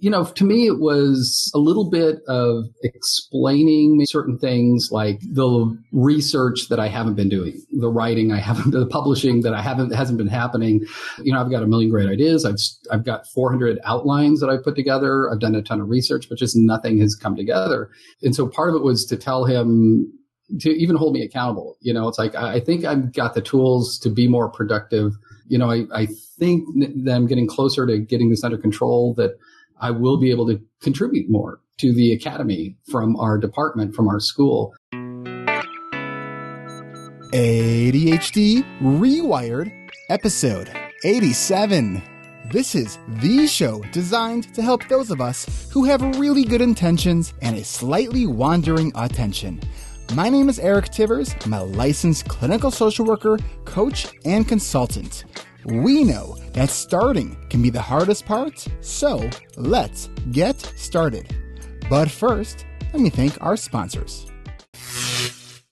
you know, to me, it was a little bit of explaining certain things like the research that I haven't been doing, the writing I haven't, the publishing that I haven't, hasn't been happening. You know, I've got a million great ideas. I've, I've got 400 outlines that I've put together. I've done a ton of research, but just nothing has come together. And so part of it was to tell him, to even hold me accountable. You know, it's like, I think I've got the tools to be more productive. You know, I, I think that I'm getting closer to getting this under control that I will be able to contribute more to the academy from our department, from our school. ADHD Rewired, episode 87. This is the show designed to help those of us who have really good intentions and a slightly wandering attention. My name is Eric Tivers. I'm a licensed clinical social worker, coach, and consultant. We know that starting can be the hardest part, so let's get started. But first, let me thank our sponsors.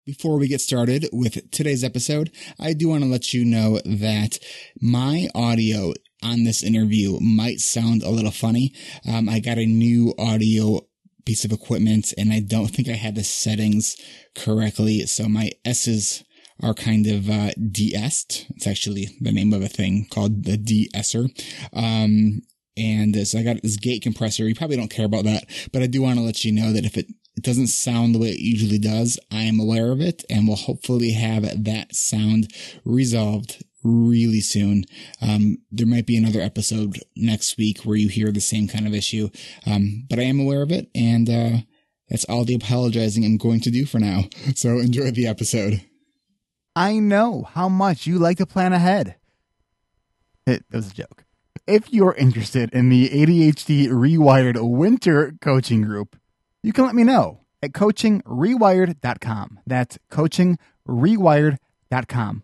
Before we get started with today's episode, I do want to let you know that my audio on this interview might sound a little funny. Um, I got a new audio piece of equipment and I don't think I had the settings correctly. So my S's are kind of uh, de-essed. It's actually the name of a thing called the de-esser. Um, and so I got this gate compressor. You probably don't care about that, but I do want to let you know that if it, it doesn't sound the way it usually does, I am aware of it and will hopefully have that sound resolved really soon. Um, there might be another episode next week where you hear the same kind of issue. Um, but I am aware of it and, uh, that's all the apologizing I'm going to do for now. So enjoy the episode. I know how much you like to plan ahead. It, was a joke. If you're interested in the ADHD Rewired Winter Coaching Group, you can let me know at coachingrewired.com. That's coachingrewired.com.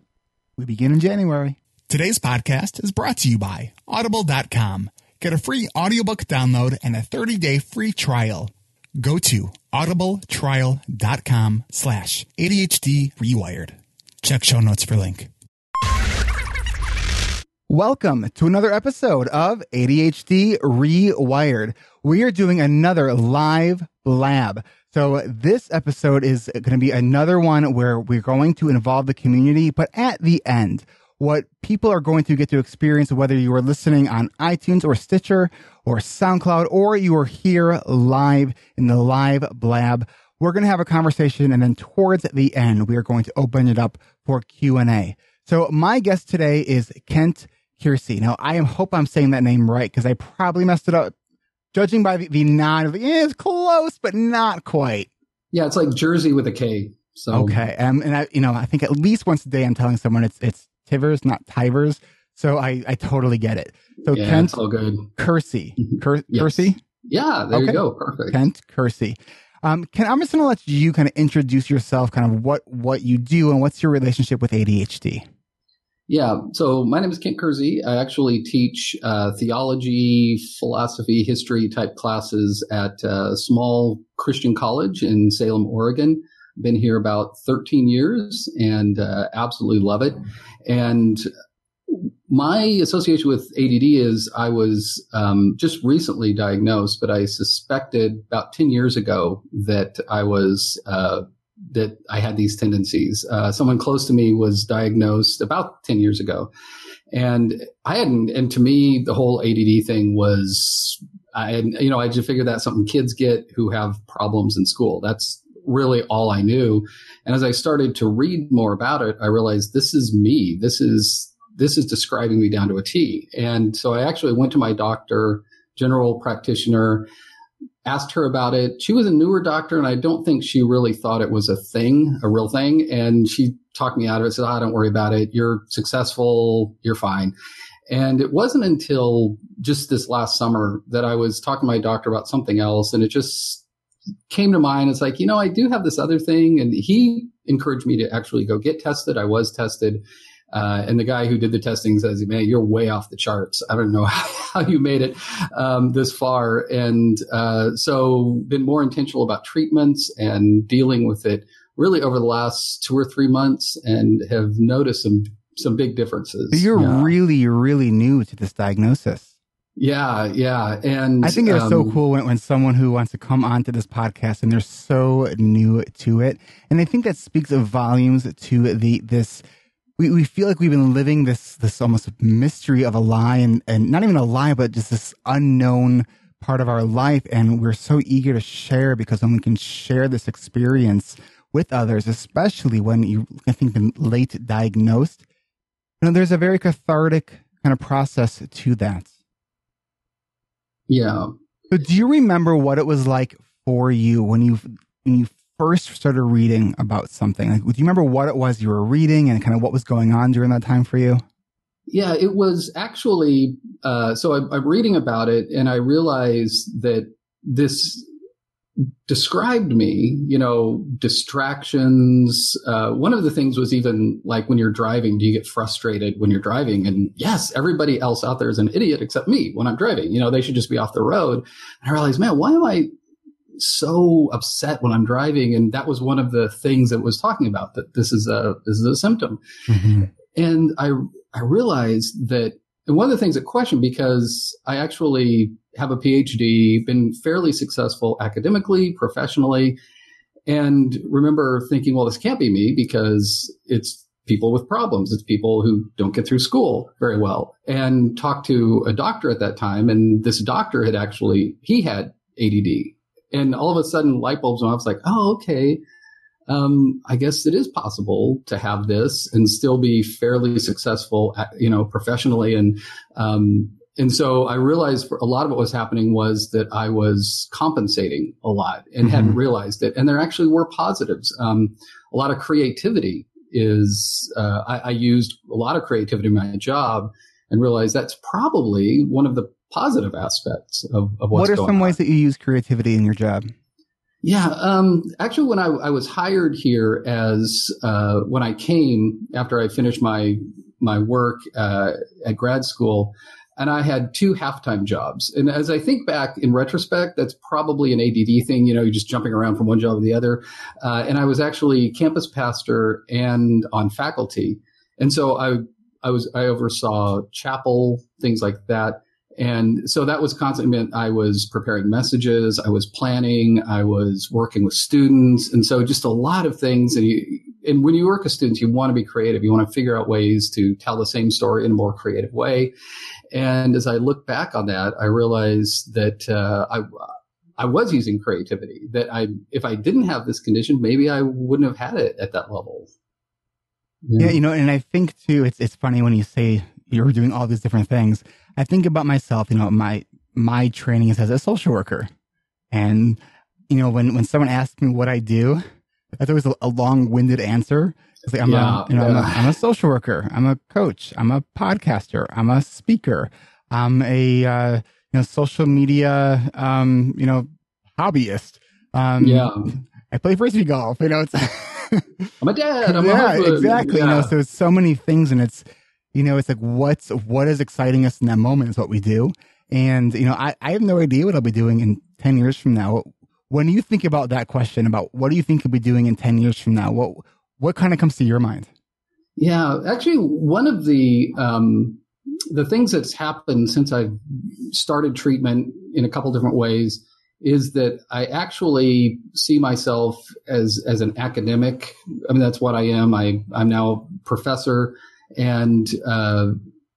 We begin in January. Today's podcast is brought to you by audible.com. Get a free audiobook download and a 30-day free trial. Go to audibletrial.com slash ADHD Rewired. Check show notes for link. Welcome to another episode of ADHD Rewired. We are doing another live blab. So this episode is going to be another one where we're going to involve the community, but at the end, what people are going to get to experience, whether you are listening on iTunes or Stitcher or SoundCloud, or you are here live in the live blab, we're going to have a conversation. And then towards the end, we are going to open it up for Q and A. So my guest today is Kent Kiersey. Now I am hope I'm saying that name right because I probably messed it up judging by the, the nod, yeah, it's close, but not quite. Yeah, it's like Jersey with a K. So okay, um, and I, you know, I think at least once a day I'm telling someone it's it's Tivers, not Tivers. So I I totally get it. So yeah, Kent all good. Kersey, Ker- Yes. Kersey, Yeah, there Okay. you go. Perfect. Kent Kersey. Um, Ken, I'm just going to let you kind of introduce yourself, kind of what what you do and what's your relationship with ADHD. Yeah. So my name is Kent Kersey. I actually teach uh, theology, philosophy, history type classes at a small Christian college in Salem, Oregon. Been here about 13 years and uh, absolutely love it. And my association with ADD is I was um, just recently diagnosed, but I suspected about 10 years ago that I was uh, that I had these tendencies. Uh, someone close to me was diagnosed about 10 years ago. And I hadn't, and to me, the whole ADD thing was, I, you know, I just figured that's something kids get who have problems in school. That's really all I knew. And as I started to read more about it, I realized this is me. This is, this is describing me down to a T. And so I actually went to my doctor, general practitioner, asked her about it. She was a newer doctor, and I don't think she really thought it was a thing, a real thing. And she talked me out of it, said, "Ah, don't worry about it. You're successful. You're fine." And it wasn't until just this last summer that I was talking to my doctor about something else, and it just came to mind. It's like, you know, I do have this other thing, and he encouraged me to actually go get tested. I was tested. Uh, and the guy who did the testing says, "Man, you're way off the charts. I don't know how you made it um, this far." And uh, so, been more intentional about treatments and dealing with it really over the last two or three months, and have noticed some some big differences. So you're Yeah. really, really new to this diagnosis. Yeah, yeah, and I think it's um, so cool when, when someone who wants to come onto this podcast and they're so new to it, and I think that speaks of volumes to the this. We, we feel like we've been living this this almost mystery of a lie, and, and not even a lie, but just this unknown part of our life, and we're so eager to share because when we can share this experience with others, especially when you I think been late diagnosed, you know, there's a very cathartic kind of process to that. Yeah. So do you remember what it was like for you when you when you first started reading about something? Like, do you remember what it was you were reading and kind of what was going on during that time for you? Yeah, it was actually. Uh, so I, I'm reading about it, and I realize that this described me, you know, distractions. Uh, one of the things was even like when you're driving, do you get frustrated when you're driving? And yes, everybody else out there is an idiot except me when I'm driving. You know, they should just be off the road. And I realized, man, why am I so upset when I'm driving? And that was one of the things that was talking about that this is a this is a symptom. Mm-hmm. And I I realized that and one of the things that question because I actually have a PhD, been fairly successful academically, professionally, and remember thinking, well, this can't be me because it's people with problems. It's people who don't get through school very well. And talked to a doctor at that time, and this doctor had actually he had ADD, and all of a sudden light bulbs went off. I was like, oh, okay um, I guess it is possible to have this and still be fairly successful, at, you know, professionally. And, um, and so I realized a lot of what was happening was that I was compensating a lot and mm-hmm. hadn't realized it. And there actually were positives. Um, a lot of creativity is, uh, I, I used a lot of creativity in my job and realized that's probably one of the positive aspects of, of what's What are some on. ways that you use creativity in your job? Yeah, um, actually, when I, I, was hired here as uh, when I came after I finished my my work uh, at grad school, and I had two half-time jobs. And as I think back in retrospect, that's probably an ADD thing. You know, you're just jumping around from one job to the other. Uh, and I was actually campus pastor and on faculty, and so I I was I oversaw chapel things like that. And so that was constant meant I was preparing messages, I was planning, I was working with students. And so just a lot of things. And, you, and when you work with students, you want to be creative. You want to figure out ways to tell the same story in a more creative way. And as I look back on that, I realized that, uh, I, I was using creativity that I, if I didn't have this condition, maybe I wouldn't have had it at that level. Yeah. yeah, you know, and I think too, it's it's funny when you say you're doing all these different things. I think about myself, you know, my my training is as a social worker. And, you know, when, when someone asks me what I do, that's always a, a long winded answer. It's like, I'm, yeah, a, you know, yeah. I'm, a, I'm, a social worker. I'm a coach. I'm a podcaster. I'm a speaker. I'm a, uh, you know, social media, um, you know, hobbyist. Um, yeah. I play frisbee golf. You know, it's, I'm a dad. I'm yeah, exactly. Yeah. You know, so it's so many things and it's, you know, it's like what's what is exciting us in that moment is what we do. And you know, I, I have no idea what I'll be doing in ten years from now. When you think about that question about what do you think you'll be doing in ten years from now, what what kind of comes to your mind? Yeah, actually, one of the um, the things that's happened since I've started treatment in a couple different ways is that I actually see myself as as an academic. I mean, that's what I am. I I'm now a professor and uh,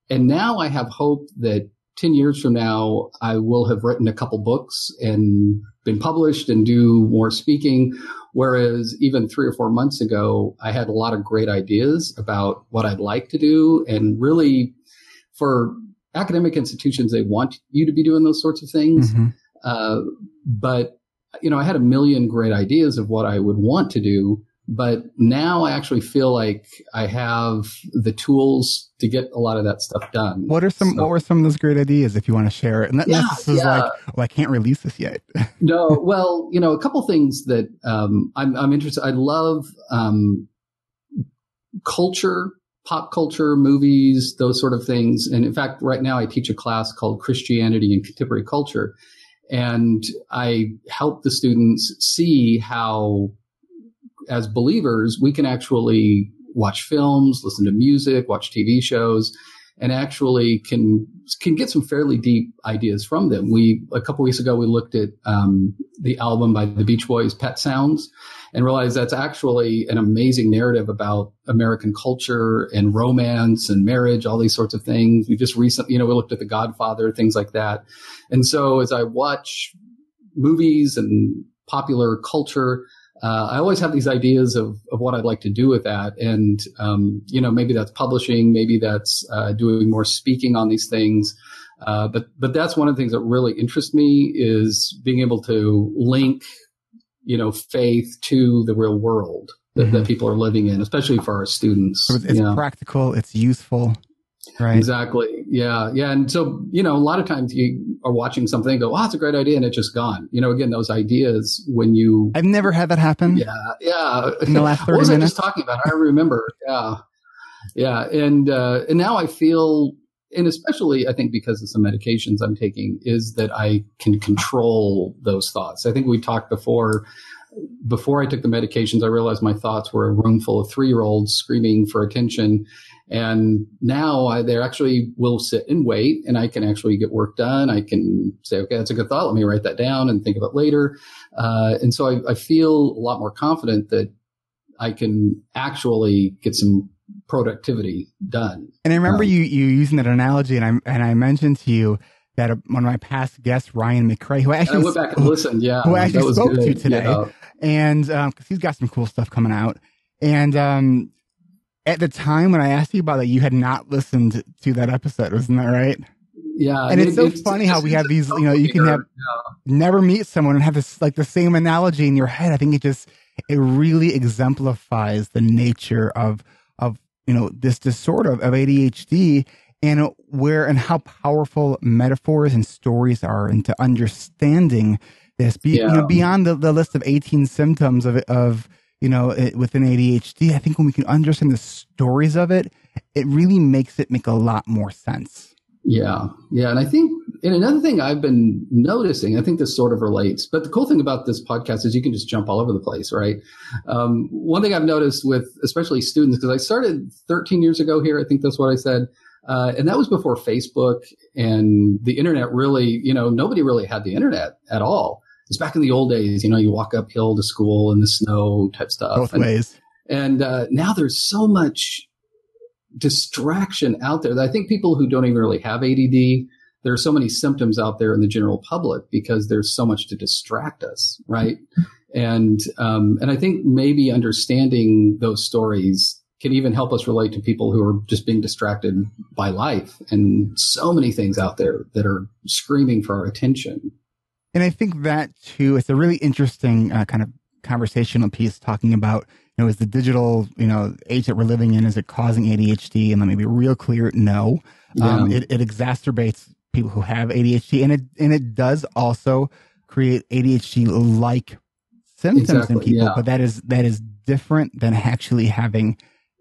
and now I have hope that 10 years from now, I will have written a couple books and been published and do more speaking. Whereas even three or four months ago, I had a lot of great ideas about what I'd like to do. And really, for academic institutions, they want you to be doing those sorts of things. Mm-hmm. Uh, but, you know, I had a million great ideas of what I would want to do. But now I actually feel like I have the tools to get a lot of that stuff done. What are some so, What were some of those great ideas if you want to share it? And that, yeah, this is yeah. like, oh, I can't release this yet. no, well, you know, a couple things that um, I'm, I'm interested. I love um, culture, pop culture, movies, those sort of things. And in fact, right now I teach a class called Christianity and Contemporary Culture, and I help the students see how as believers, we can actually watch films, listen to music, watch TV shows, and actually can can get some fairly deep ideas from them. We a couple weeks ago we looked at um, the album by the Beach Boys, Pet Sounds, and realized that's actually an amazing narrative about American culture and romance and marriage, all these sorts of things. We just recently, you know, we looked at The Godfather, things like that. And so as I watch movies and popular culture, uh, I always have these ideas of, of what I'd like to do with that. And, um, you know, maybe that's publishing, maybe that's uh, doing more speaking on these things. Uh, but, but that's one of the things that really interests me is being able to link, you know, faith to the real world that, mm-hmm. that people are living in, especially for our students. it's practical, it's useful. Right. Exactly. Yeah. Yeah. And so, you know, a lot of times you are watching something and go, oh, it's a great idea. And it's just gone. You know, again, those ideas when you. I've never had that happen. Yeah. Yeah. In the last 30 what was minutes? I just talking about? I remember. Yeah. Yeah. And, uh, and now I feel, and especially I think because of some medications I'm taking, is that I can control those thoughts. I think we talked before before I took the medications, I realized my thoughts were a room full of three year olds screaming for attention. And now I, they actually will sit and wait and I can actually get work done. I can say, okay, that's a good thought. Let me write that down and think of it later. Uh, and so I, I feel a lot more confident that I can actually get some productivity done. And I remember um, you, you using that analogy and I, and I mentioned to you that one of my past guests, Ryan McRae, who actually I went back and listened, yeah, who actually spoke good. to today, and because um, he's got some cool stuff coming out, and um, at the time when I asked you about that, you had not listened to that episode, wasn't that right? Yeah, and it's so it's, funny it's, how we have these. You know, you can have yeah. never meet someone and have this like the same analogy in your head. I think it just it really exemplifies the nature of of you know this disorder of, of ADHD and where and how powerful metaphors and stories are into understanding this. Be, yeah. you know, beyond the, the list of eighteen symptoms of of you know, it, within ADHD, I think when we can understand the stories of it, it really makes it make a lot more sense. Yeah. Yeah. And I think, and another thing I've been noticing, I think this sort of relates, but the cool thing about this podcast is you can just jump all over the place, right? Um, one thing I've noticed with especially students, because I started 13 years ago here, I think that's what I said. Uh, and that was before Facebook and the internet really, you know, nobody really had the internet at all. It's back in the old days, you know, you walk uphill to school in the snow type stuff. Both and, ways. And uh, now there's so much distraction out there that I think people who don't even really have ADD, there are so many symptoms out there in the general public because there's so much to distract us, right? And um, and I think maybe understanding those stories can even help us relate to people who are just being distracted by life and so many things out there that are screaming for our attention. And I think that too, it's a really interesting uh, kind of conversational piece talking about, you know, is the digital, you know, age that we're living in, is it causing ADHD? And let me be real clear, no. Yeah. Um, it, it exacerbates people who have ADHD and it, and it does also create ADHD like symptoms exactly, in people, yeah. but that is, that is different than actually having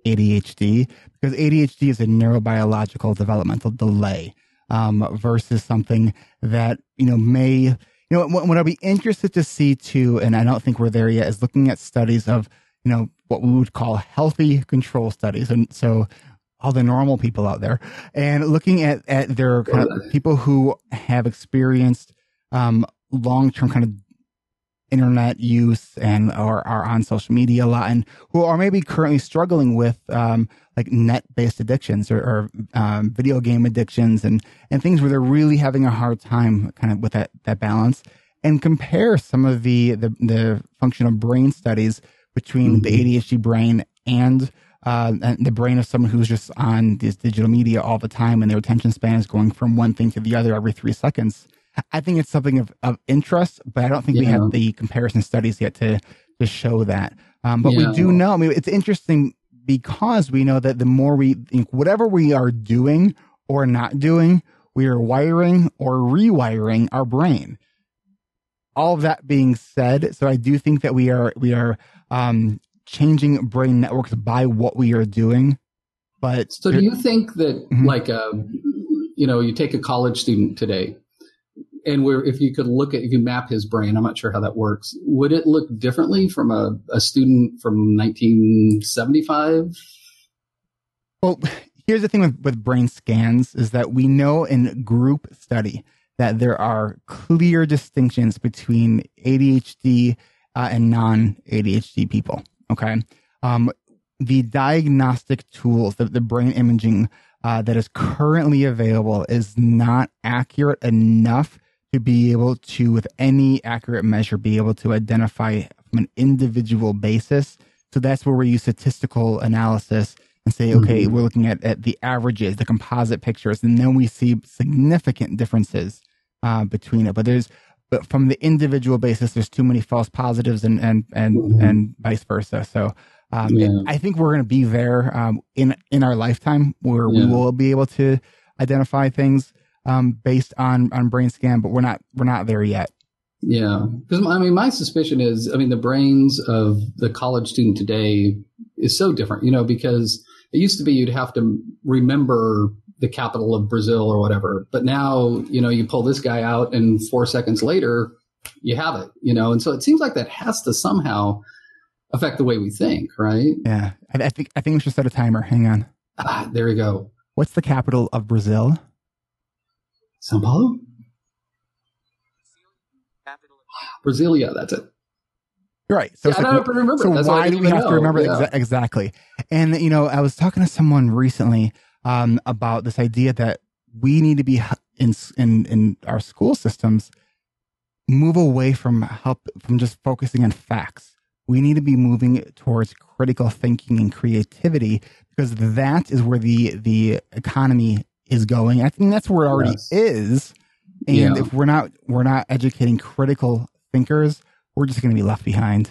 ADHD because ADHD is a neurobiological developmental delay um, versus something that, you know, may, you know, what, what I'll be interested to see too, and I don't think we're there yet, is looking at studies of, you know, what we would call healthy control studies. And so all the normal people out there and looking at, at their kind of people who have experienced um, long-term kind of internet use and or are on social media a lot and who are maybe currently struggling with um, like net-based addictions or, or um, video game addictions and and things where they're really having a hard time kind of with that that balance and compare some of the the, the functional brain studies between mm-hmm. the ADHD brain and uh, and the brain of someone who's just on this digital media all the time and their attention span is going from one thing to the other every three seconds I think it's something of, of interest, but I don't think yeah. we have the comparison studies yet to to show that. Um, but yeah. we do know. I mean, it's interesting because we know that the more we think, whatever we are doing or not doing, we are wiring or rewiring our brain. All of that being said, so I do think that we are we are um, changing brain networks by what we are doing. But so, do you think that, mm-hmm. like, a, uh, you know, you take a college student today and if you could look at if you map his brain i'm not sure how that works would it look differently from a, a student from 1975 well here's the thing with, with brain scans is that we know in group study that there are clear distinctions between ADHD uh, and non ADHD people. Okay. Um, the diagnostic tools, the, the brain imaging uh, that is currently available, is not accurate enough to be able to, with any accurate measure, be able to identify from an individual basis. So that's where we use statistical analysis and say, okay, mm-hmm. we're looking at, at the averages, the composite pictures, and then we see significant differences uh, between it. But there's, but from the individual basis, there's too many false positives and and and mm-hmm. and vice versa. So um, yeah. I think we're going to be there um, in in our lifetime where yeah. we will be able to identify things um, based on on brain scan, but we're not we're not there yet. Yeah, because I mean, my suspicion is, I mean, the brains of the college student today is so different, you know, because it used to be you'd have to remember the capital of Brazil or whatever, but now, you know, you pull this guy out, and four seconds later, you have it, you know, and so it seems like that has to somehow affect the way we think, right? Yeah, I, I think I think we should set a timer. Hang on. Ah, there we go. What's the capital of Brazil? Sao Paulo. Brasilia, that's it. Right. So, yeah, I don't remember. So that's why do we have know. to remember yeah. exa- exactly? And you know, I was talking to someone recently um, about this idea that we need to be in in in our school systems move away from help from just focusing on facts we need to be moving towards critical thinking and creativity because that is where the the economy is going. I think that's where it already yes. is. And yeah. if we're not we're not educating critical thinkers, we're just going to be left behind.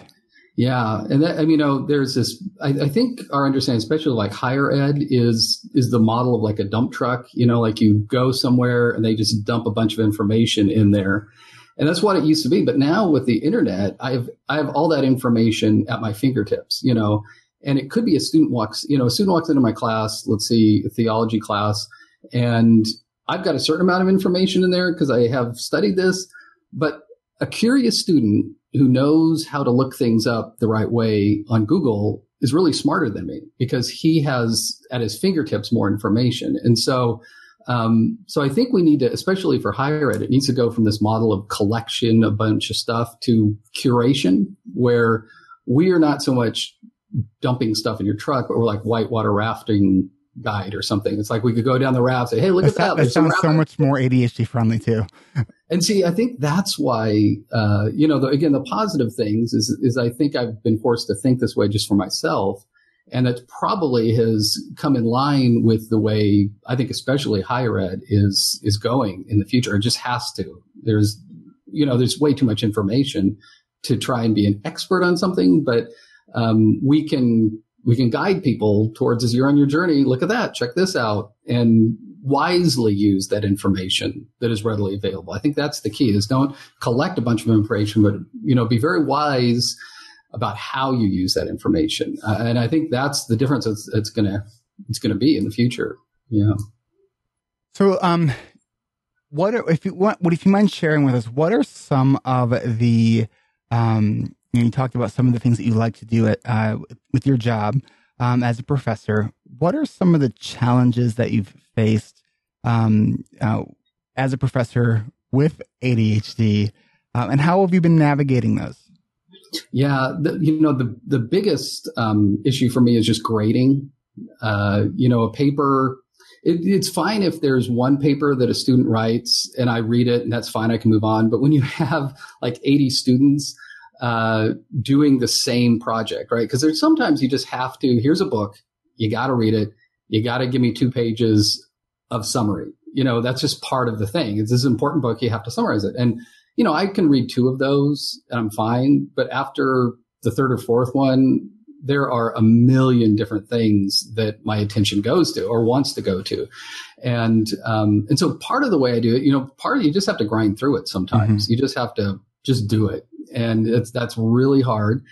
Yeah, and that, I mean, you know, there's this. I, I, think our understanding, especially like higher ed, is is the model of like a dump truck. You know, like you go somewhere and they just dump a bunch of information in there, and that's what it used to be. But now with the internet, I have I have all that information at my fingertips, you know. And it could be a student walks, you know, a student walks into my class, let's see, a theology class, and I've got a certain amount of information in there because I have studied this. But a curious student who knows how to look things up the right way on Google is really smarter than me because he has at his fingertips more information. And so um, so I think we need to, especially for higher ed, it needs to go from this model of collection, a bunch of stuff, to curation, where we are not so much dumping stuff in your truck, but we're like whitewater rafting guide or something. It's like we could go down the raft, say, "Hey, look that, at that." That sounds so much more ADHD friendly too. and see, I think that's why, uh, you know, the, again, the positive things is is I think I've been forced to think this way just for myself and it probably has come in line with the way I think, especially higher ed is is going in the future. It just has to. There's, you know, there's way too much information to try and be an expert on something, but um, we can we can guide people towards as you're on your journey. Look at that, check this out, and wisely use that information that is readily available. I think that's the key: is don't collect a bunch of information, but you know, be very wise about how you use that information. Uh, and I think that's the difference it's, it's going to, it's going to be in the future. Yeah. So, um, what are, if you want, what if you mind sharing with us, what are some of the, um, you, know, you talked about some of the things that you like to do at, uh, with your job, um, as a professor. What are some of the challenges that you've faced, um, uh, as a professor with ADHD, uh, and how have you been navigating those? Yeah, the, you know the the biggest um, issue for me is just grading. Uh, you know, a paper. It, it's fine if there's one paper that a student writes and I read it and that's fine. I can move on. But when you have like 80 students uh, doing the same project, right? Because there's sometimes you just have to. Here's a book. You got to read it. You got to give me two pages of summary. You know, that's just part of the thing. It's this important book. You have to summarize it. And you know, I can read two of those and I'm fine. But after the third or fourth one, there are a million different things that my attention goes to or wants to go to. And, um, and so part of the way I do it, you know, part of you just have to grind through it sometimes. Mm-hmm. You just have to just do it. And it's, that's really hard.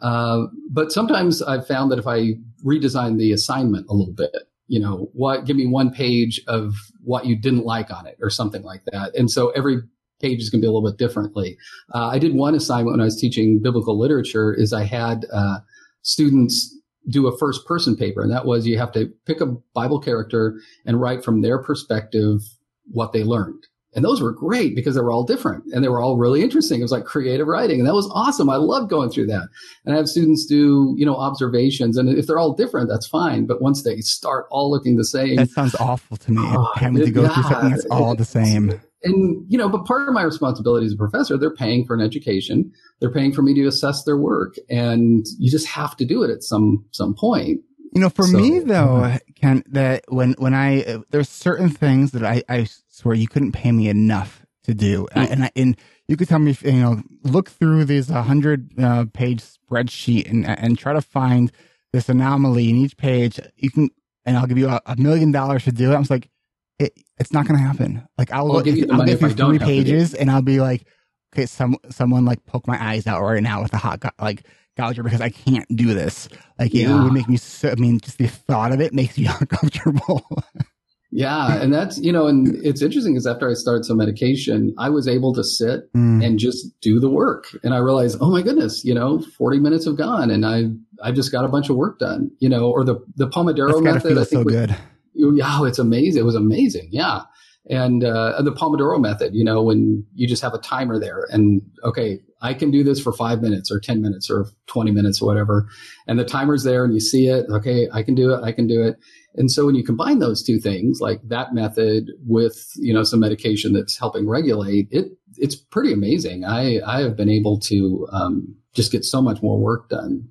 Uh, but sometimes I've found that if I redesign the assignment a little bit, you know, what, give me one page of what you didn't like on it or something like that. And so every page is going to be a little bit differently. Uh, I did one assignment when I was teaching biblical literature is I had uh, students do a first person paper. And that was you have to pick a Bible character and write from their perspective what they learned. And those were great because they were all different and they were all really interesting. It was like creative writing and that was awesome. I loved going through that. And I have students do, you know, observations and if they're all different, that's fine. But once they start all looking the same. That sounds awful to me. Oh, having to go yeah, through something that's all the same. And, you know, but part of my responsibility as a professor, they're paying for an education. They're paying for me to assess their work and you just have to do it at some, some point. You know, for so, me though, uh, Ken, that when when I uh, there's certain things that I I swear you couldn't pay me enough to do, mm-hmm. and I, and you could tell me, you know, look through this hundred uh, page spreadsheet and and try to find this anomaly in each page. You can, and I'll give you a, a million dollars to do it. I was like, it, it's not going to happen. Like I'll, I'll give you, I'll give you three pages, and I'll be like, okay, some someone like poke my eyes out right now with a hot like gouger because I can't do this. Like yeah. it would make me so, I mean, just the thought of it makes me uncomfortable. yeah. And that's, you know, and it's interesting because after I started some medication, I was able to sit mm. and just do the work. And I realized, oh my goodness, you know, 40 minutes have gone and I, I just got a bunch of work done, you know, or the, the Pomodoro method. I think so was, good. Yeah, it's amazing. It was amazing. Yeah and uh, the Pomodoro method, you know, when you just have a timer there and okay, I can do this for five minutes or 10 minutes or 20 minutes or whatever. And the timer's there and you see it. Okay, I can do it. I can do it. And so when you combine those two things, like that method with, you know, some medication that's helping regulate it, it's pretty amazing. I, I have been able to um, just get so much more work done.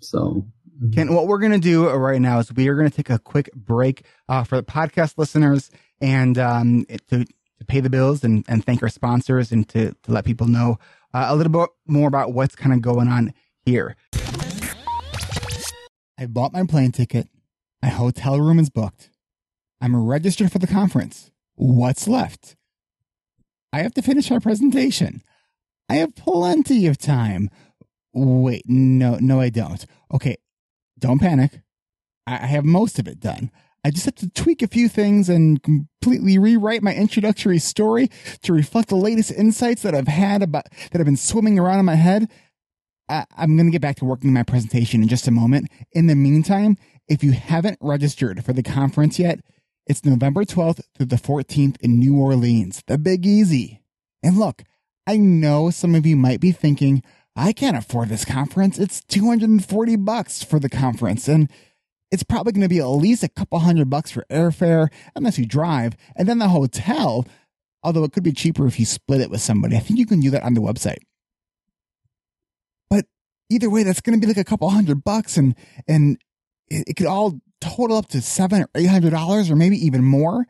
So Ken, what we're going to do right now is we are going to take a quick break uh, for the podcast listeners and um, to, to pay the bills and, and thank our sponsors and to, to let people know uh, a little bit more about what's kind of going on here. I bought my plane ticket. My hotel room is booked. I'm registered for the conference. What's left? I have to finish our presentation. I have plenty of time. Wait, no, no, I don't. Okay, don't panic. I have most of it done. I just have to tweak a few things and completely rewrite my introductory story to reflect the latest insights that I've had about that have been swimming around in my head. I, am going to get back to working my presentation in just a moment. In the meantime, if you haven't registered for the conference yet, it's November 12th through the 14th in New Orleans, the Big Easy. And look, I know some of you might be thinking, I can't afford this conference. It's 240 bucks for the conference. And it's probably going to be at least a couple hundred bucks for airfare, unless you drive, and then the hotel. Although it could be cheaper if you split it with somebody. I think you can do that on the website. But either way, that's going to be like a couple hundred bucks, and and it, it could all total up to seven or eight hundred dollars, or maybe even more.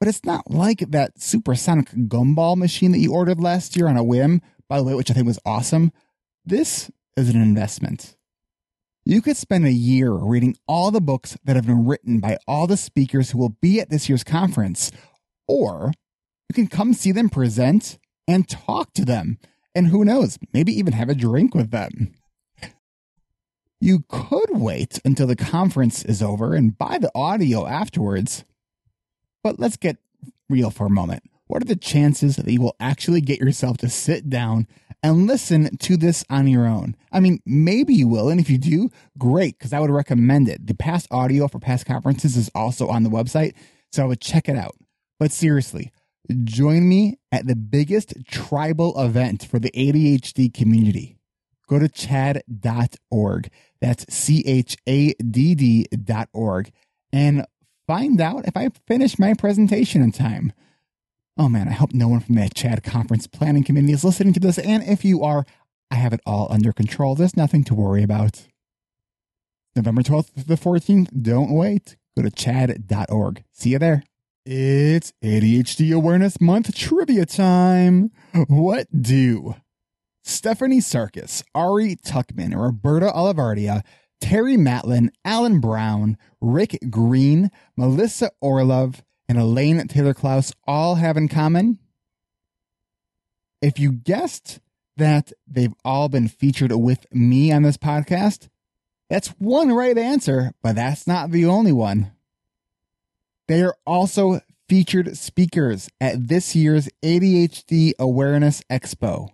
But it's not like that supersonic gumball machine that you ordered last year on a whim, by the way, which I think was awesome. This is an investment. You could spend a year reading all the books that have been written by all the speakers who will be at this year's conference, or you can come see them present and talk to them, and who knows, maybe even have a drink with them. You could wait until the conference is over and buy the audio afterwards. But let's get real for a moment. What are the chances that you will actually get yourself to sit down and listen to this on your own. I mean, maybe you will. And if you do, great, because I would recommend it. The past audio for past conferences is also on the website. So I would check it out. But seriously, join me at the biggest tribal event for the ADHD community. Go to chadd.org. That's C H A D D dot org and find out if I finish my presentation in time. Oh man, I hope no one from the CHADD Conference Planning Committee is listening to this. And if you are, I have it all under control. There's nothing to worry about. November 12th to the 14th. Don't wait. Go to chadd.org. See you there. It's ADHD Awareness Month trivia time. What do Stephanie Sarkis, Ari Tuckman, Roberto Olivardia, Terry Matlen, Alan Brown, Rick Green, Melissa Orlov, and Elaine Taylor Klaus all have in common? If you guessed that they've all been featured with me on this podcast, that's one right answer, but that's not the only one. They are also featured speakers at this year's ADHD Awareness Expo.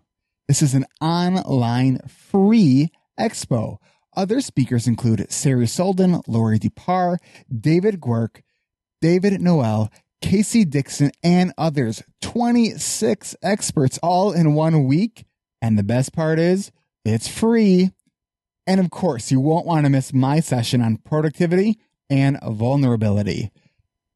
This is an online free expo Other speakers include Sari Solden, Laurie Dupar, David Giwerc, David Nowell, Casey Dixon, and others. 26 experts all in one week. And the best part is, it's free. And of course, you won't want to miss my session on productivity and vulnerability.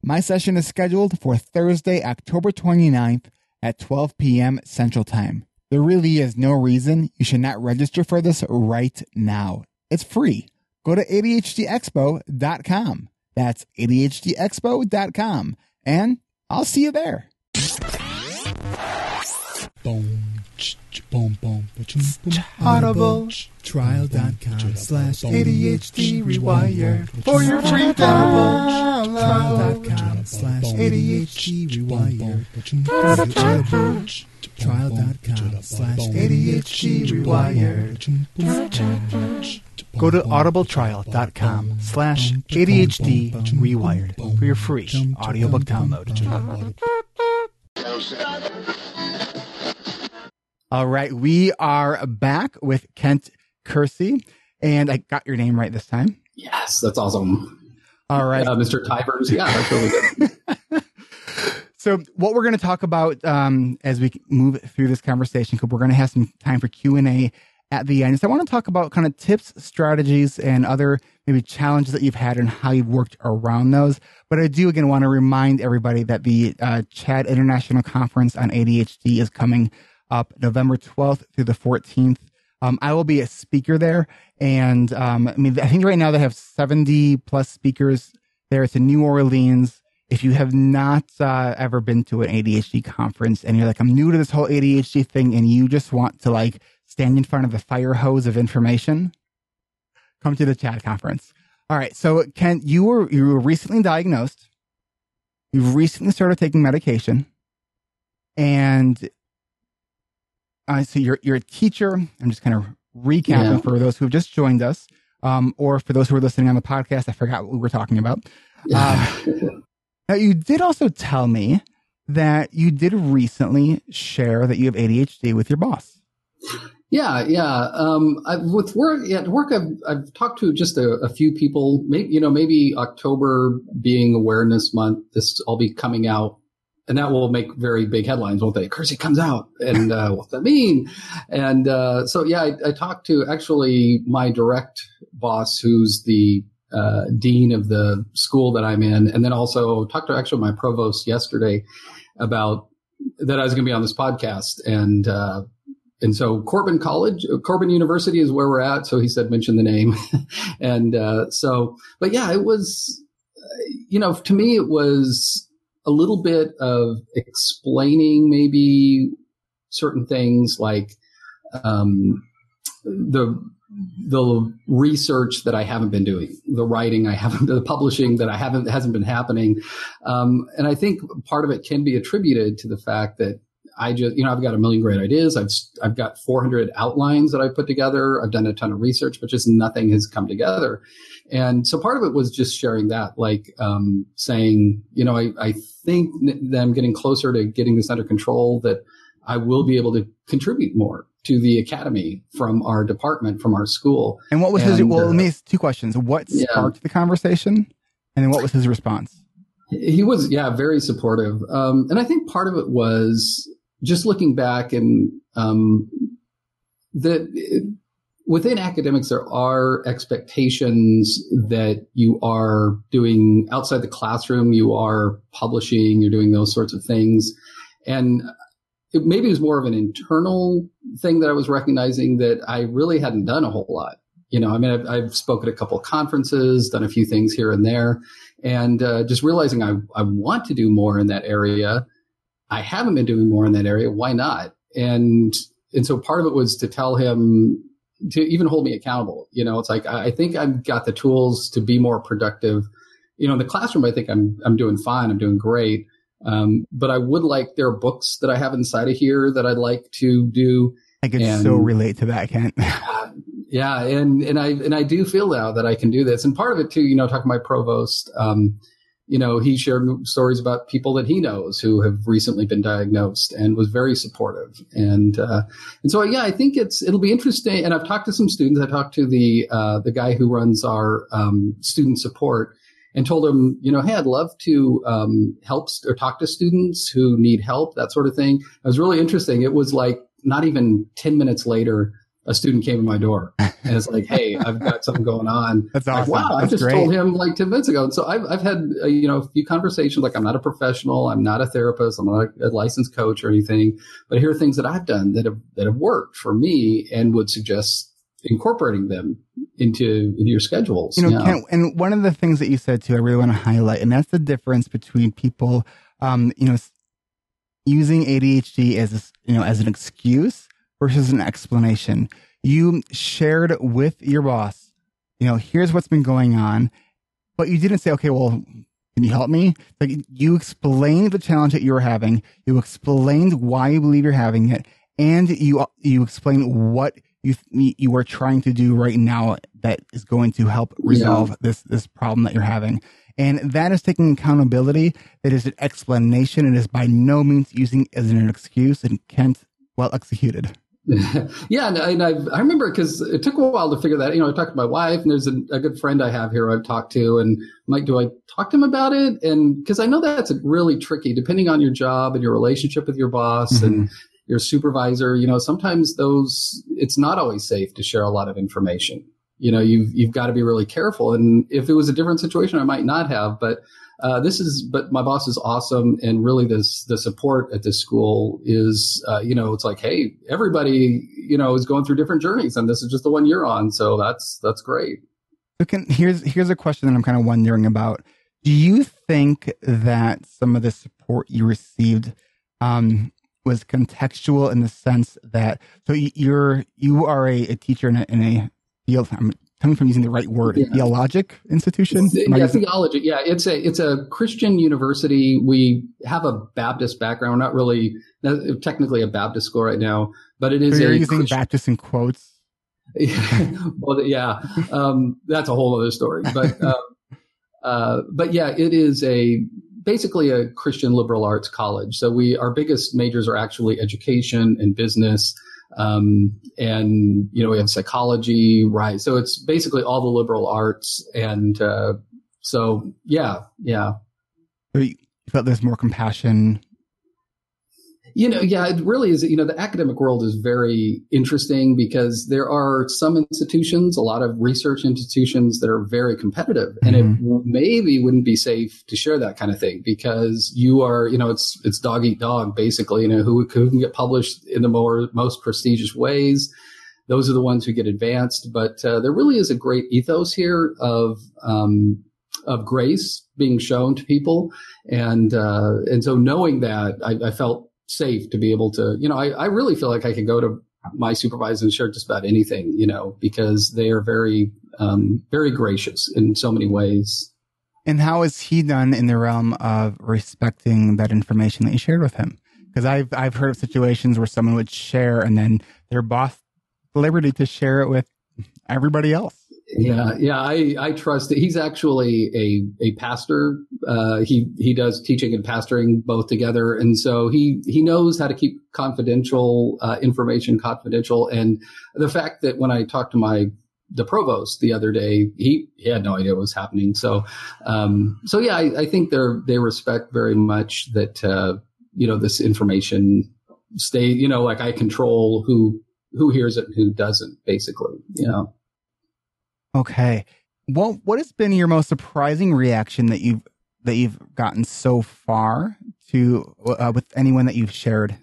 My session is scheduled for Thursday, October 29th at 12 p.m. Central Time. There really is no reason you should not register for this right now. It's free. Go to ADHDexpo.com. That's ADHDexpo.com. And I'll see you there. Boom, boom, boom, Audible trial.com slash ADHD rewired for your free download. Trial.com slash ADHD rewired. Trial.com slash ADHD rewired. Go to audibletrial.com slash ADHD rewired for your free audiobook download. All right, we are back with Kent Kersey, and I got your name right this time. Yes, that's awesome. All right, uh, Mr. Tivers. Yeah, that's really good. so, what we're going to talk about um, as we move through this conversation, because we're going to have some time for Q and A at the end. So, I want to talk about kind of tips, strategies, and other maybe challenges that you've had and how you've worked around those. But I do again want to remind everybody that the uh, CHADD International Conference on ADHD is coming up November 12th through the 14th. Um, I will be a speaker there. And um, I mean, I think right now they have 70 plus speakers there. It's in New Orleans. If you have not uh, ever been to an ADHD conference and you're like, I'm new to this whole ADHD thing and you just want to like stand in front of the fire hose of information, come to the CHADD conference. All right. So Ken, you were, you were recently diagnosed. You've recently started taking medication and uh, so you're you're a teacher. I'm just kind of recapping yeah. for those who have just joined us, um, or for those who are listening on the podcast. I forgot what we were talking about. Um, now, you did also tell me that you did recently share that you have ADHD with your boss. Yeah, yeah. Um, I, with work, yeah, work, I've, I've talked to just a, a, few people. Maybe you know, maybe October being Awareness Month, this will be coming out and that will make very big headlines, won't they? Kersey comes out, and uh, what's that mean? And uh, so, yeah, I, I, talked to actually my direct boss, who's the uh, dean of the school that I'm in, and then also talked to actually my provost yesterday about that I was going to be on this podcast, and uh, and so Corban College, Corban University is where we're at. So he said mention the name, and uh, so, but yeah, it was, you know, to me it was a little bit of explaining maybe certain things like um, the the research that I haven't been doing, the writing I haven't, the publishing that I haven't hasn't been happening, um, and I think part of it can be attributed to the fact that I just, you know, I've got a million great ideas. I've, I've got 400 outlines that I've put together. I've done a ton of research, but just nothing has come together. And so part of it was just sharing that, like, um, saying, you know, I, I think that I'm getting closer to getting this under control, that I will be able to contribute more to the academy from our department, from our school. And what was and, his, well, uh, let me ask two questions. What sparked yeah. the conversation? And then what was his response? He was, yeah, very supportive. Um, and I think part of it was just looking back and um, that within academics there are expectations that you are doing outside the classroom you are publishing you're doing those sorts of things and it maybe it was more of an internal thing that i was recognizing that i really hadn't done a whole lot you know i mean i've, I've spoken at a couple of conferences done a few things here and there and uh, just realizing I, I want to do more in that area I haven't been doing more in that area. Why not? And and so part of it was to tell him to even hold me accountable. You know, it's like I think I've got the tools to be more productive. You know, in the classroom, I think I'm I'm doing fine. I'm doing great. Um, but I would like there are books that I have inside of here that I'd like to do. I can and, so relate to that, Kent. yeah, and and I and I do feel now that I can do this. And part of it too, you know, talking to my provost. Um, you know, he shared stories about people that he knows who have recently been diagnosed and was very supportive. And, uh, and so, yeah, I think it's, it'll be interesting. And I've talked to some students. I talked to the, uh, the guy who runs our, um, student support and told him, you know, hey, I'd love to, um, help or talk to students who need help, that sort of thing. It was really interesting. It was like not even 10 minutes later, a student came to my door and it's like, Hey, I've got something going on. That's awesome. Like, wow. That's I just great. told him like 10 minutes ago. And so I've, I've had, uh, you know, a few conversations. Like I'm not a professional. I'm not a therapist. I'm not a licensed coach or anything, but here are things that I've done that have, that have worked for me and would suggest incorporating them into, into your schedules. You know. Kent, and one of the things that you said too, I really want to highlight, and that's the difference between people, um, you know, using ADHD as a, you know as an excuse versus an explanation. You shared with your boss, you know, here's what's been going on, but you didn't say, okay, well, can you help me? Like you explained the challenge that you were having, you explained why you believe you're having it, and you you explained what you you are trying to do right now that is going to help resolve this this problem that you're having. And that is taking accountability. That is an explanation. It is by no means using as an excuse. And Kent, well executed. yeah, and, and I, I remember because it took a while to figure that. You know, I talked to my wife, and there's a, a good friend I have here I've talked to, and I'm like, do I talk to him about it? And because I know that's really tricky, depending on your job and your relationship with your boss and mm-hmm. your supervisor. You know, sometimes those it's not always safe to share a lot of information. You know, you've you've got to be really careful. And if it was a different situation, I might not have, but. Uh, this is, but my boss is awesome, and really, this the support at this school is, uh, you know, it's like, hey, everybody, you know, is going through different journeys, and this is just the one you're on, so that's that's great. So Kent, here's here's a question that I'm kind of wondering about. Do you think that some of the support you received um, was contextual in the sense that so you're you are a, a teacher in a, in a field? I'm telling me if I'm using the right word. Yeah. Theologic institution. Am Yeah, theology. Yeah, it's a it's a Christian university. We have a Baptist background, We're not really technically a Baptist school right now, but it is so you're a using Christian- Baptist in quotes. well, yeah, um, that's a whole other story. But uh, uh, but yeah, it is a basically a Christian liberal arts college. So we our biggest majors are actually education and business, um, and you know we have psychology, right? So it's basically all the liberal arts, and uh, so yeah, yeah. You felt there's more compassion. You know, yeah, it really is. You know, the academic world is very interesting because there are some institutions, a lot of research institutions that are very competitive, and it w- maybe wouldn't be safe to share that kind of thing because you are, you know, it's it's dog eat dog basically. You know, who, who can get published in the more most prestigious ways. Those are the ones who get advanced, but uh, there really is a great ethos here of um, of grace being shown to people, and uh, and so knowing that, I, I felt safe to be able to, you know, I, I really feel like I could go to my supervisor and share just about anything, you know, because they are very, um, very gracious in so many ways. And how is he done in the realm of respecting that information that you shared with him? Because I've I've heard of situations where someone would share and then their boss liberty to share it with everybody else. Yeah, yeah, I, I trust that he's actually a, a pastor. Uh, he, he does teaching and pastoring both together. And so he, he knows how to keep confidential, uh, information confidential. And the fact that when I talked to my, the provost the other day, he, he had no idea what was happening. So, um, so yeah, I, I think they're, they respect very much that, uh, you know, this information stay, you know, like I control who, who hears it and who doesn't basically, you know. Okay. What what has been your most surprising reaction that you've that you've gotten so far to uh, with anyone that you've shared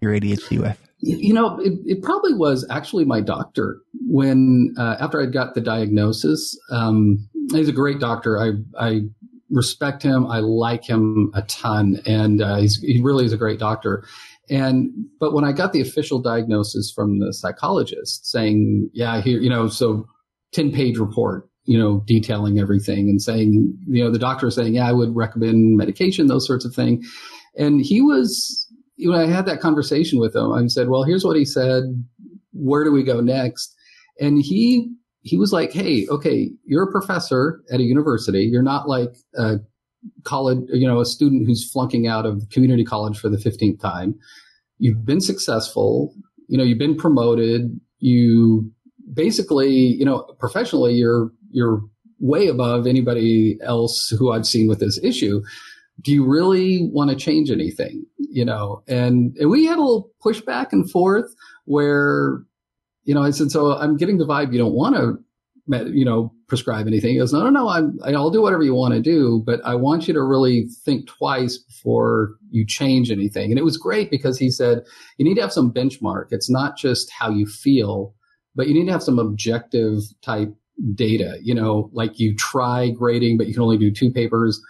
your ADHD with? You know, it, it probably was actually my doctor when uh, after I got the diagnosis. Um, he's a great doctor. I I respect him. I like him a ton, and uh, he really is a great doctor. And but when I got the official diagnosis from the psychologist saying, "Yeah, here, you know, so ten page report, you know, detailing everything and saying, you know, the doctor is saying, yeah, I would recommend medication, those sorts of things," and he was when I had that conversation with him, I said, well, here's what he said. Where do we go next? And he, he was like, Hey, okay, you're a professor at a university. You're not like a, college, you know, a student who's flunking out of community college for the 15th time. You've been successful. You know, you've been promoted. You basically, you know, professionally, you're, you're way above anybody else who I've seen with this issue. Do you really want to change anything? You know, and, and we had a little push back and forth where, you know, I said, so I'm getting the vibe you don't want to you know, prescribe anything. He goes, no, no, no, I'm, I'll do whatever you want to do, but I want you to really think twice before you change anything. And it was great because he said, you need to have some benchmark. It's not just how you feel, but you need to have some objective type data, you know, like you try grading, but you can only do two papers.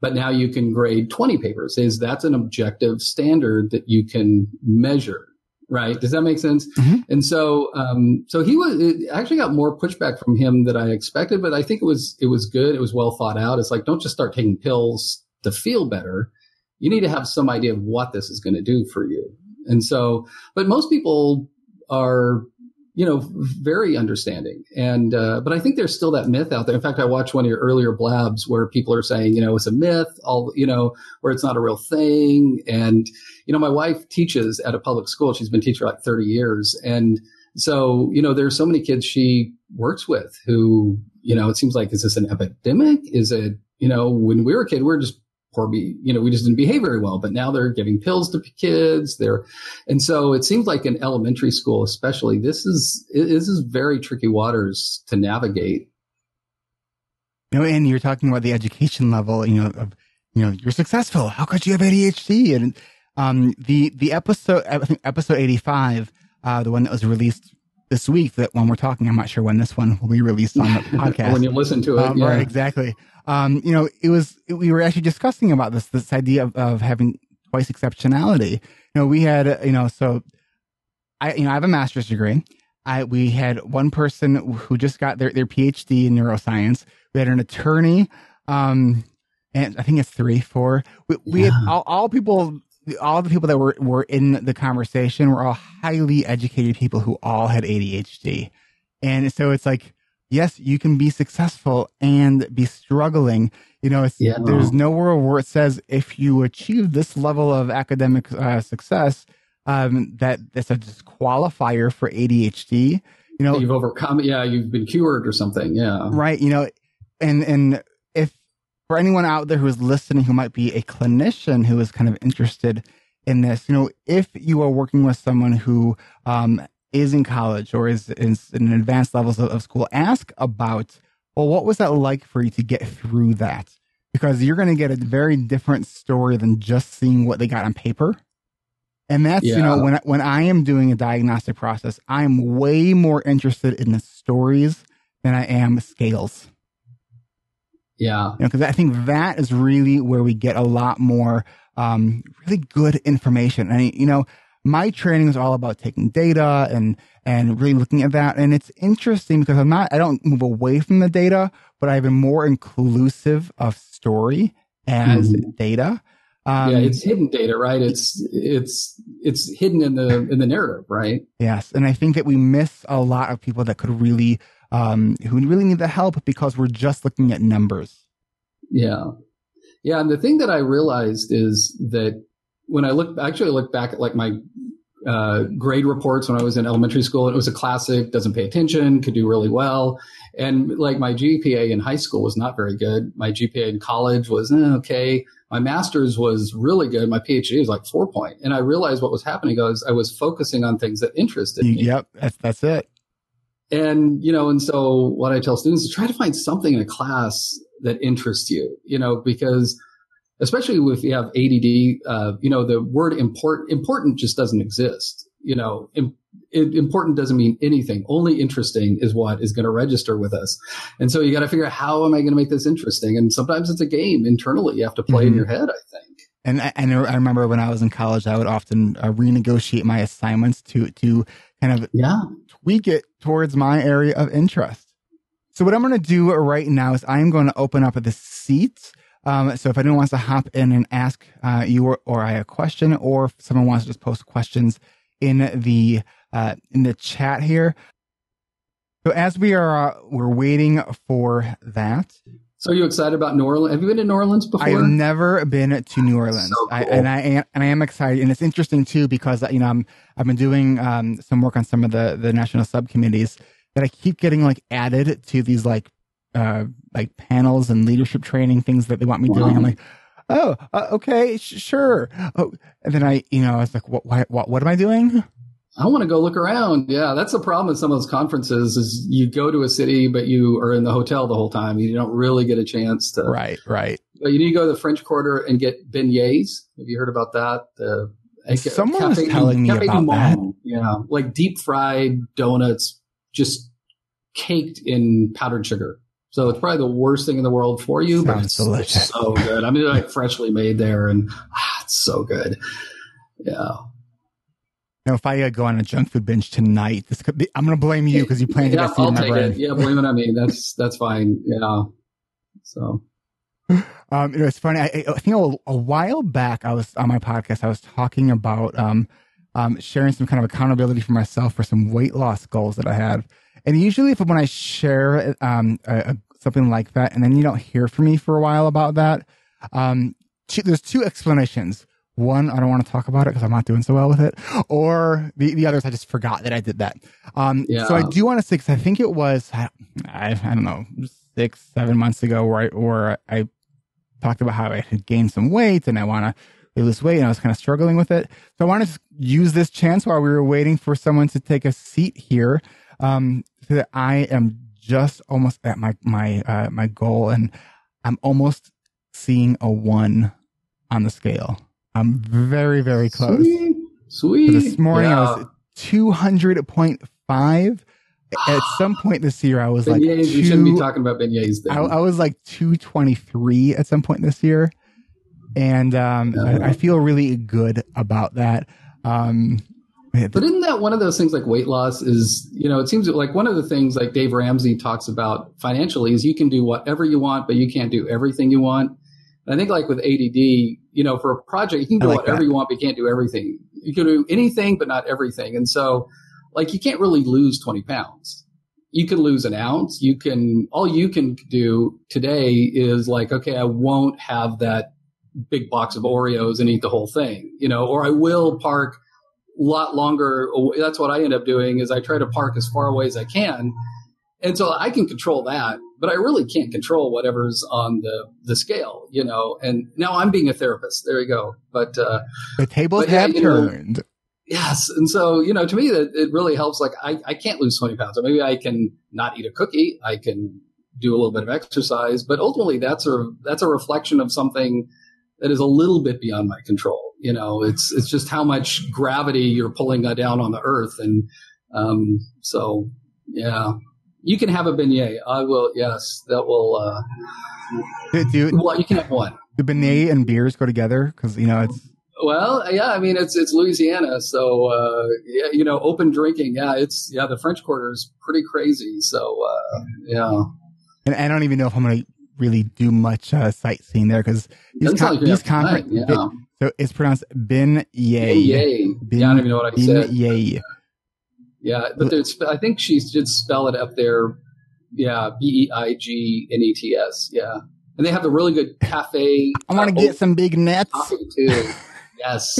But now you can grade 20 papers. Is that's an objective standard that you can measure right? Does that make sense? Mm-hmm. And so, um, so he was actually got more pushback from him than I expected, but I think it was it was good. It was well thought out. It's like don't just start taking pills to feel better. You need to have some idea of what this is going to do for you. And so, but most people are you know, very understanding. And, uh, but I think there's still that myth out there. In fact, I watched one of your earlier blabs where people are saying, you know, it's a myth, all, you know, where it's not a real thing. And, you know, my wife teaches at a public school. She's been teaching like 30 years. And so, you know, there's so many kids she works with who, you know, it seems like, is this an epidemic? Is it, you know, when we were a kid, we are just or be, you know, we just didn't behave very well, but now they're giving pills to kids. They're, and so it seems like in elementary school, especially, this is, this is very tricky waters to navigate. You know, and you're talking about the education level, you know, of, you know, you're successful. How could you have ADHD? And, um, the, the episode, I think episode 85, uh, the one that was released this week, that when we're talking, I'm not sure when this one will be released on the podcast. when you listen to it. Um, yeah. Right, exactly um, you know, it was, we were actually discussing about this, this idea of, of having twice exceptionality. You know, we had, you know, so I, you know, I have a master's degree. I, we had one person who just got their, their PhD in neuroscience. We had an attorney, um, and I think it's three, four. We, we yeah. had all, all people, all the people that were, were in the conversation were all highly educated people who all had ADHD. And so it's like, yes, you can be successful and be struggling. You know, yeah. there's nowhere where it says if you achieve this level of academic uh, success, um, that that's a disqualifier for ADHD. You know, you've overcome. Yeah, you've been cured or something. Yeah, right. You know, and and if for anyone out there who is listening who might be a clinician who is kind of interested in this, you know, if you are working with someone who um, is in college or is, is in advanced levels of, of school, ask about, well, what was that like for you to get through that? Because you're going to get a very different story than just seeing what they got on paper. And that's, yeah. you know, when, when I am doing a diagnostic process, I'm way more interested in the stories than I am scales. Yeah. You know, because I think that is really where we get a lot more um, really good information. And, you know, my training is all about taking data and and really looking at that. And it's interesting because I'm not I don't move away from the data, but I have a more inclusive of story as mm-hmm. data. Um, yeah, it's hidden data, right? It's it's it's hidden in the in the narrative, right? Yes, and I think that we miss a lot of people that could really um, who really need the help because we're just looking at numbers. Yeah, yeah, and the thing that I realized is that when I look, actually look back at like my uh, grade reports when I was in elementary school, it was a classic, doesn't pay attention, could do really well. And like my GPA in high school was not very good. My GPA in college was eh, okay. My master's was really good. My PhD was like four point. And I realized what was happening was I was focusing on things that interested me. Yep. That's, that's it. And, you know, and so what I tell students is try to find something in a class that interests you, you know, because especially if you have ADD, uh, you know, the word important, important just doesn't exist. You know, Im- important doesn't mean anything. Only interesting is what is going to register with us. And so you got to figure out how am I going to make this interesting? And sometimes it's a game internally you have to play mm-hmm. in your head, I think. And I, and I remember when I was in college, I would often uh, renegotiate my assignments to, to kind of yeah. tweak it towards my area of interest. So what I'm going to do right now is I'm going to open up the seats um, so if anyone wants to hop in and ask uh, you or, or, I a question, or if someone wants to just post questions in the uh, in the chat here. So as we are uh, we're waiting for that, So are you excited about New Orleans? Have you been to New Orleans before? I've never been to New Orleans, So I, and I am, and I am excited, and it's interesting too because you know I'm I've been doing um, some work on some of the the national subcommittees that I keep getting like added to these like uh like panels and leadership training things that they want me doing. I'm like, oh, uh, okay, sh- sure. Oh, and then I you know I was like, what why, what what am I doing? I want to go look around. Yeah, that's the problem with some of those conferences is you go to a city, but you are in the hotel the whole time. You don't really get a chance to. Right, right. But you need to go to the French Quarter and get beignets. Have you heard about that? The Someone was Café- telling me Café about that. Yeah, like deep fried donuts, just caked in powdered sugar. So it's probably the worst thing in the world for you, but it's delicious. so good. I mean, like freshly made there, and ah, it's so good. Yeah. Now, if I uh, go on a junk food binge tonight, this could be, I'm going to blame you because you planted yeah, seed I'll in my take it. Yeah, blame it on me. That's that's fine. Yeah. So Um, it was funny. I, I think a, a while back, I was on my podcast. I was talking about um, um, sharing some kind of accountability for myself for some weight loss goals that I had. And usually, if when I share um, a, a, something like that, and then you don't hear from me for a while about that, um, two, there's two explanations. One, I don't want to talk about it because I'm not doing so well with it. Or the, the others, I just forgot that I did that. Um, So I do want to say, because I think it was, I, I don't know, six, seven months ago, where I, where I talked about how I had gained some weight and I want to lose weight and I was kind of struggling with it. So I wanted to use this chance while we were waiting for someone to take a seat here, um, so that I am just almost at my, my, uh, my goal and I'm almost seeing a one on the scale. I'm very, very close. Sweet. So Sweet. this morning yeah. I was 200.5. At some point this year, I was like, beignets. you shouldn't be talking about beignets then. I, I was like 223 at some point this year. And um, Yeah. I, I feel really good about that. Um, But isn't that one of those things like weight loss is, you know, it seems like one of the things like Dave Ramsey talks about financially is you can do whatever you want, but you can't do everything you want. And I think like with ADD, you know, for a project, you can do like whatever that. you want, but you can't do everything. You can do anything, but not everything. And so like you can't really lose 20 pounds. You can lose an ounce. You can, all you can do today is like, okay, I won't have that big box of Oreos and eat the whole thing, you know, or I will park lot longer. away- That's what I end up doing is I try to park as far away as I can. And so I can control that, but I really can't control whatever's on the, the scale, you know, and now I'm being a therapist. There you go. But, uh, the tables But yeah, have know, turned. Yes. And so, you know, to me, that it really helps. Like, I, I can't lose 20 pounds. Maybe I can not eat a cookie. I can do a little bit of exercise, but ultimately that's a, that's a reflection of something that is a little bit beyond my control. You know, it's, it's just how much gravity you're pulling down on the earth. And, um, so yeah, you can have a beignet. I will. Yes. That will, uh, Do, do, well, you can have one. do beignet and beers go together? Because, you know, it's, Well, yeah, I mean it's it's Louisiana, so uh, yeah, you know, open drinking. Yeah, it's yeah, the French Quarter is pretty crazy. So uh, yeah, and I don't even know if I'm going to really do much uh, sightseeing there because these, con- like these conferences, Yeah, so it's pronounced Ben Yay. yay. Yeah, I don't even know what I said. Yay. Yeah, but there's I think she did spell it up there. Yeah, B E I G N E T S. Yeah, and they have the really good cafe. I want to get some big nets. too. yes,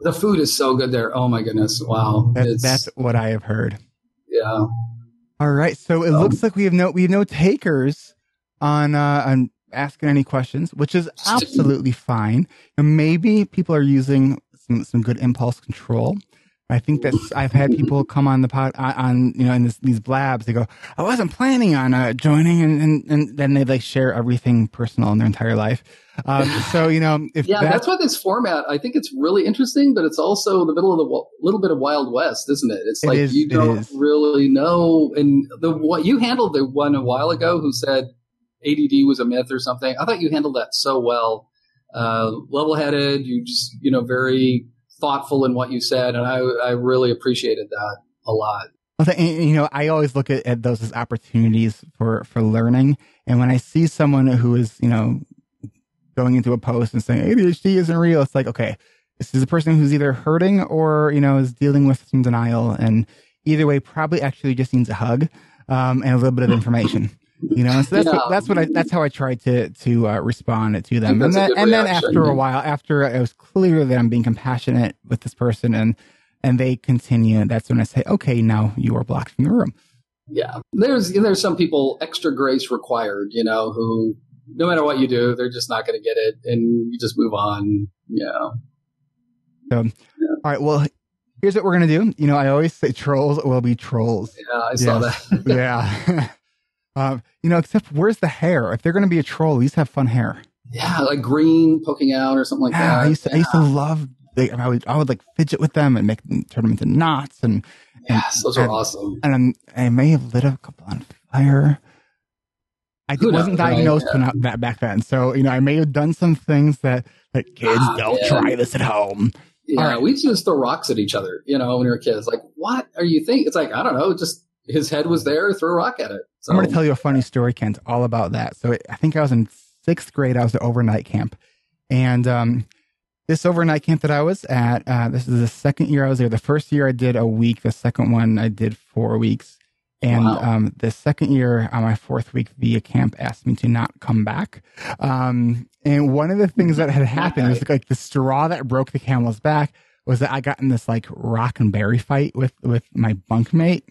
the food is so good there. Oh my goodness! Wow, That, that's what I have heard. yeah. All right, so it Um, looks like we have no we have no takers on uh, on asking any questions, which is absolutely fine. And maybe people are using some some good impulse control. I think that I've had people come on the pod on, on you know in this, these blabs. They go, "I wasn't planning on uh, joining," and, and and then they like share everything personal in their entire life. Um, so you know if Yeah, that- that's why this format. I think it's really interesting, but it's also the middle of the little bit of Wild West, isn't it? It's like is, you don't really know. And the what you handled the one a while ago who said ADD was a myth or something. I thought you handled that so well, uh, level headed. You just you know very thoughtful in what you said, and I I really appreciated that a lot. Well, th- and, you know, I always look at, at those as opportunities for for learning. And when I see someone who is, you know, going into a post and saying ADHD isn't real, it's like, okay, this is a person who's either hurting or you know is dealing with some denial, and either way, probably actually just needs a hug um, and a little bit of information. You know, so that's Yeah. what, that's what I that's how I tried to to uh, respond to them. And then and then after a while, after it was clear that I'm being compassionate with this person and and they continue, that's when I say, okay, now you are blocked from the room. Yeah, there's there's some people extra grace required, you know, who no matter what you do, they're just not going to get it, and you just move on. Yeah, All right, well, here's what we're gonna do. You know, I always say trolls will be trolls. yeah, I saw Yes. that. yeah. um, you know, except where's the hair? If they're gonna be a troll, at least have fun hair. yeah, like green poking out or something like yeah, that. I used to, I used to love. They, I would I would like fidget with them and make them turn them into knots and yes, those are and- awesome. and I'm, I may have lit a couple on fire. I Who wasn't knows, right? diagnosed Yeah. that back then, so you know I may have done some things that that kids Ah, don't yeah. try this at home. Yeah, All right. we used to just throw rocks at each other, you know, when we were kids. Like, what are you thinking? It's like I don't know, just his head was there, throw a rock at it. So, I'm going to tell you a funny story, Kent, all about that. So I think I was in sixth grade. I was at overnight camp, and um, this overnight camp that I was at, uh, this is the second year I was there. The first year I did a week. The second one I did four weeks. And Wow. um, the second year on my fourth week, the camp asked me to not come back. Um, and one of the things that had happened was like the straw that broke the camel's back was that I got in this like rock and berry fight with with my bunkmate.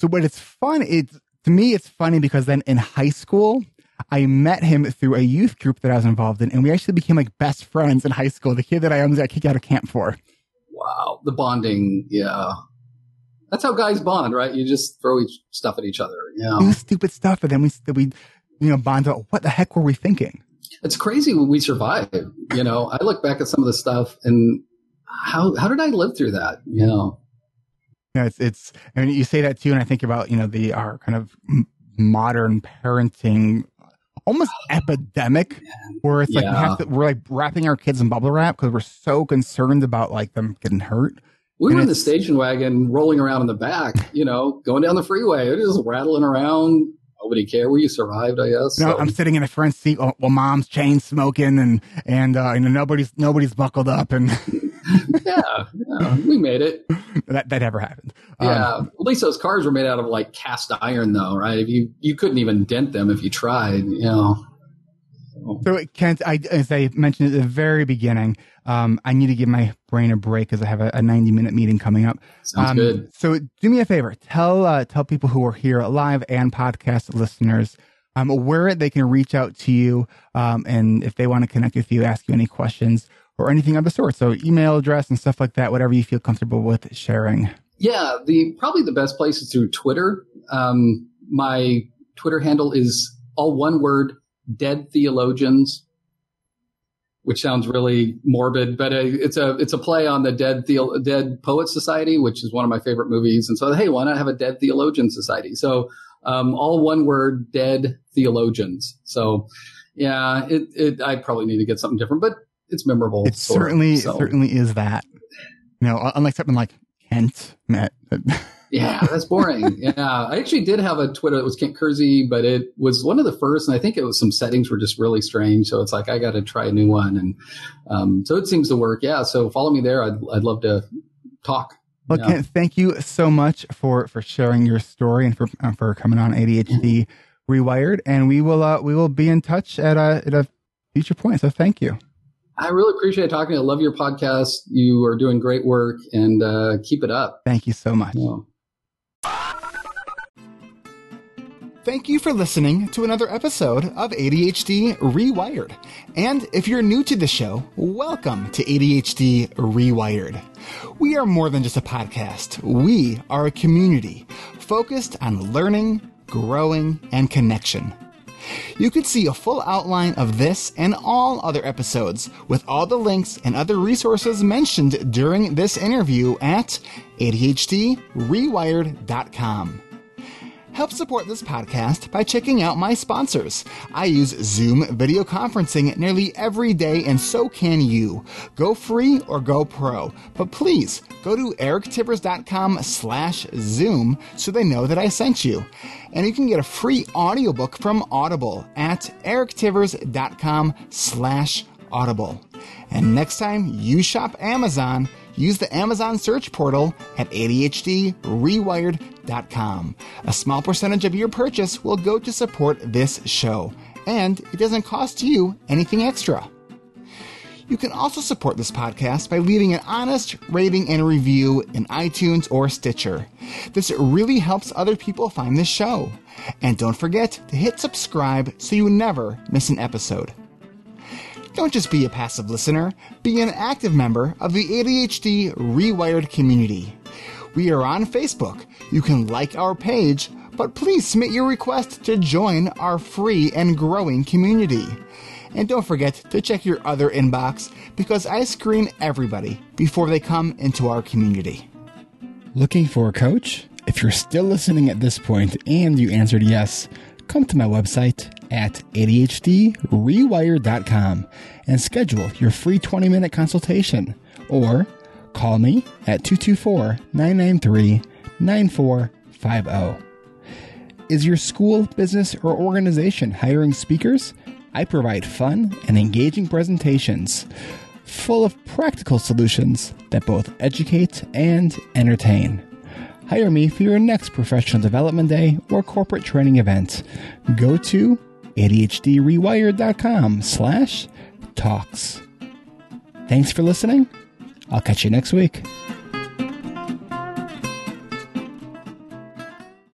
So, but it's fun. It's to me, it's funny because then in high school, I met him through a youth group that I was involved in, and we actually became like best friends in high school. The kid that I almost got kicked out of camp for. wow, the bonding, yeah, that's how guys bond, right? You just throw each stuff at each other. Yeah, Do stupid stuff, and then we we you know bond out. What the heck were we thinking? it's crazy when we survive. You know, I look back at some of the stuff and how how did I live through that? You know, You know, it's it's. I mean, you say that too, and I think about you know the our kind of modern parenting. Almost epidemic, where it's like we Yeah. have to, we're like wrapping our kids in bubble wrap because we're so concerned about like them getting hurt. we And were in the station wagon, rolling around in the back. You know, going down the freeway, it was just rattling around. Nobody cared. We survived, I guess. No, so. I'm sitting in the front seat while, while mom's chain smoking and and uh, you know nobody's nobody's buckled up and yeah, yeah, we made it. that that never happened. Um, Yeah, at least those cars were made out of like cast iron, though, right? If you you couldn't even dent them if you tried, you know. so Kent, I as I mentioned at the very beginning, um, I need to give my brain a break because I have a, a 90 minute meeting coming up. Sounds Um, good. So do me a favor, tell uh, tell people who are here live and podcast listeners. Um, where they can reach out to you, um, and if they want to connect with you, ask you any questions or anything of the sort. So email address and stuff like that, whatever you feel comfortable with sharing. Yeah, the probably the best place is through Twitter. Um, my Twitter handle is all one word: Dead Theologians, which sounds really morbid, but uh, it's a it's a play on the Dead Theo- Dead Poet Society, which is one of my favorite movies. And so, hey, why not have a Dead Theologian Society? So, um, all one word: Dead Theologians. So, yeah, it, it I probably need to get something different, but it's memorable. It certainly so. certainly is that. You know, unlike something like Kent, Met. Yeah, that's boring. yeah, I actually did have a Twitter that was Kent Kersey, but it was one of the first, and I think it was some settings were just really strange. So it's like I got to try a new one, and um, so it seems to work. Yeah, so follow me there. I'd I'd love to talk. Well, Yeah. Kent, thank you so much for for sharing your story and for uh, for coming on ADHD Rewired, and we will uh, we will be in touch at a at a future point. So thank you. I really appreciate talking. to you. I love your podcast. You are doing great work, and uh, keep it up. Thank you so much. Yeah. Thank you for listening to another episode of ADHD Rewired. And if you're new to the show, welcome to ADHD Rewired. We are more than just a podcast. We are a community focused on learning, growing, and connection. You can see a full outline of this and all other episodes with all the links and other resources mentioned during this interview at ADHDrewired.com. Help support this podcast by checking out my sponsors. I use Zoom video conferencing nearly every day, and so can you. Go free or go pro. But please go to erictivers.com slash Zoom so they know that I sent you. And you can get a free audiobook from Audible at erictivers.com slash Audible. And next time you shop Amazon, use the Amazon search portal at ADHDrewired.com. A small percentage of your purchase will go to support this show, and it doesn't cost you anything extra. You can also support this podcast by leaving an honest rating and review in iTunes or Stitcher. This really helps other people find this show. And don't forget to hit subscribe so you never miss an episode. Don't just be a passive listener, be an active member of the ADHD Rewired community. We are on Facebook. You can like our page, but please submit your request to join our free and growing community. And don't forget to check your other inbox because I screen everybody before they come into our community. Looking for a coach? If you're still listening at this point and you answered yes, come to my website at ADHDrewired.com and schedule your free 20 minute consultation or call me at 224 993 9450. Is your school, business, or organization hiring speakers? I provide fun and engaging presentations full of practical solutions that both educate and entertain. Hire me for your next professional development day or corporate training event. Go to ADHDrewired.com slash talks. Thanks for listening. I'll catch you next week.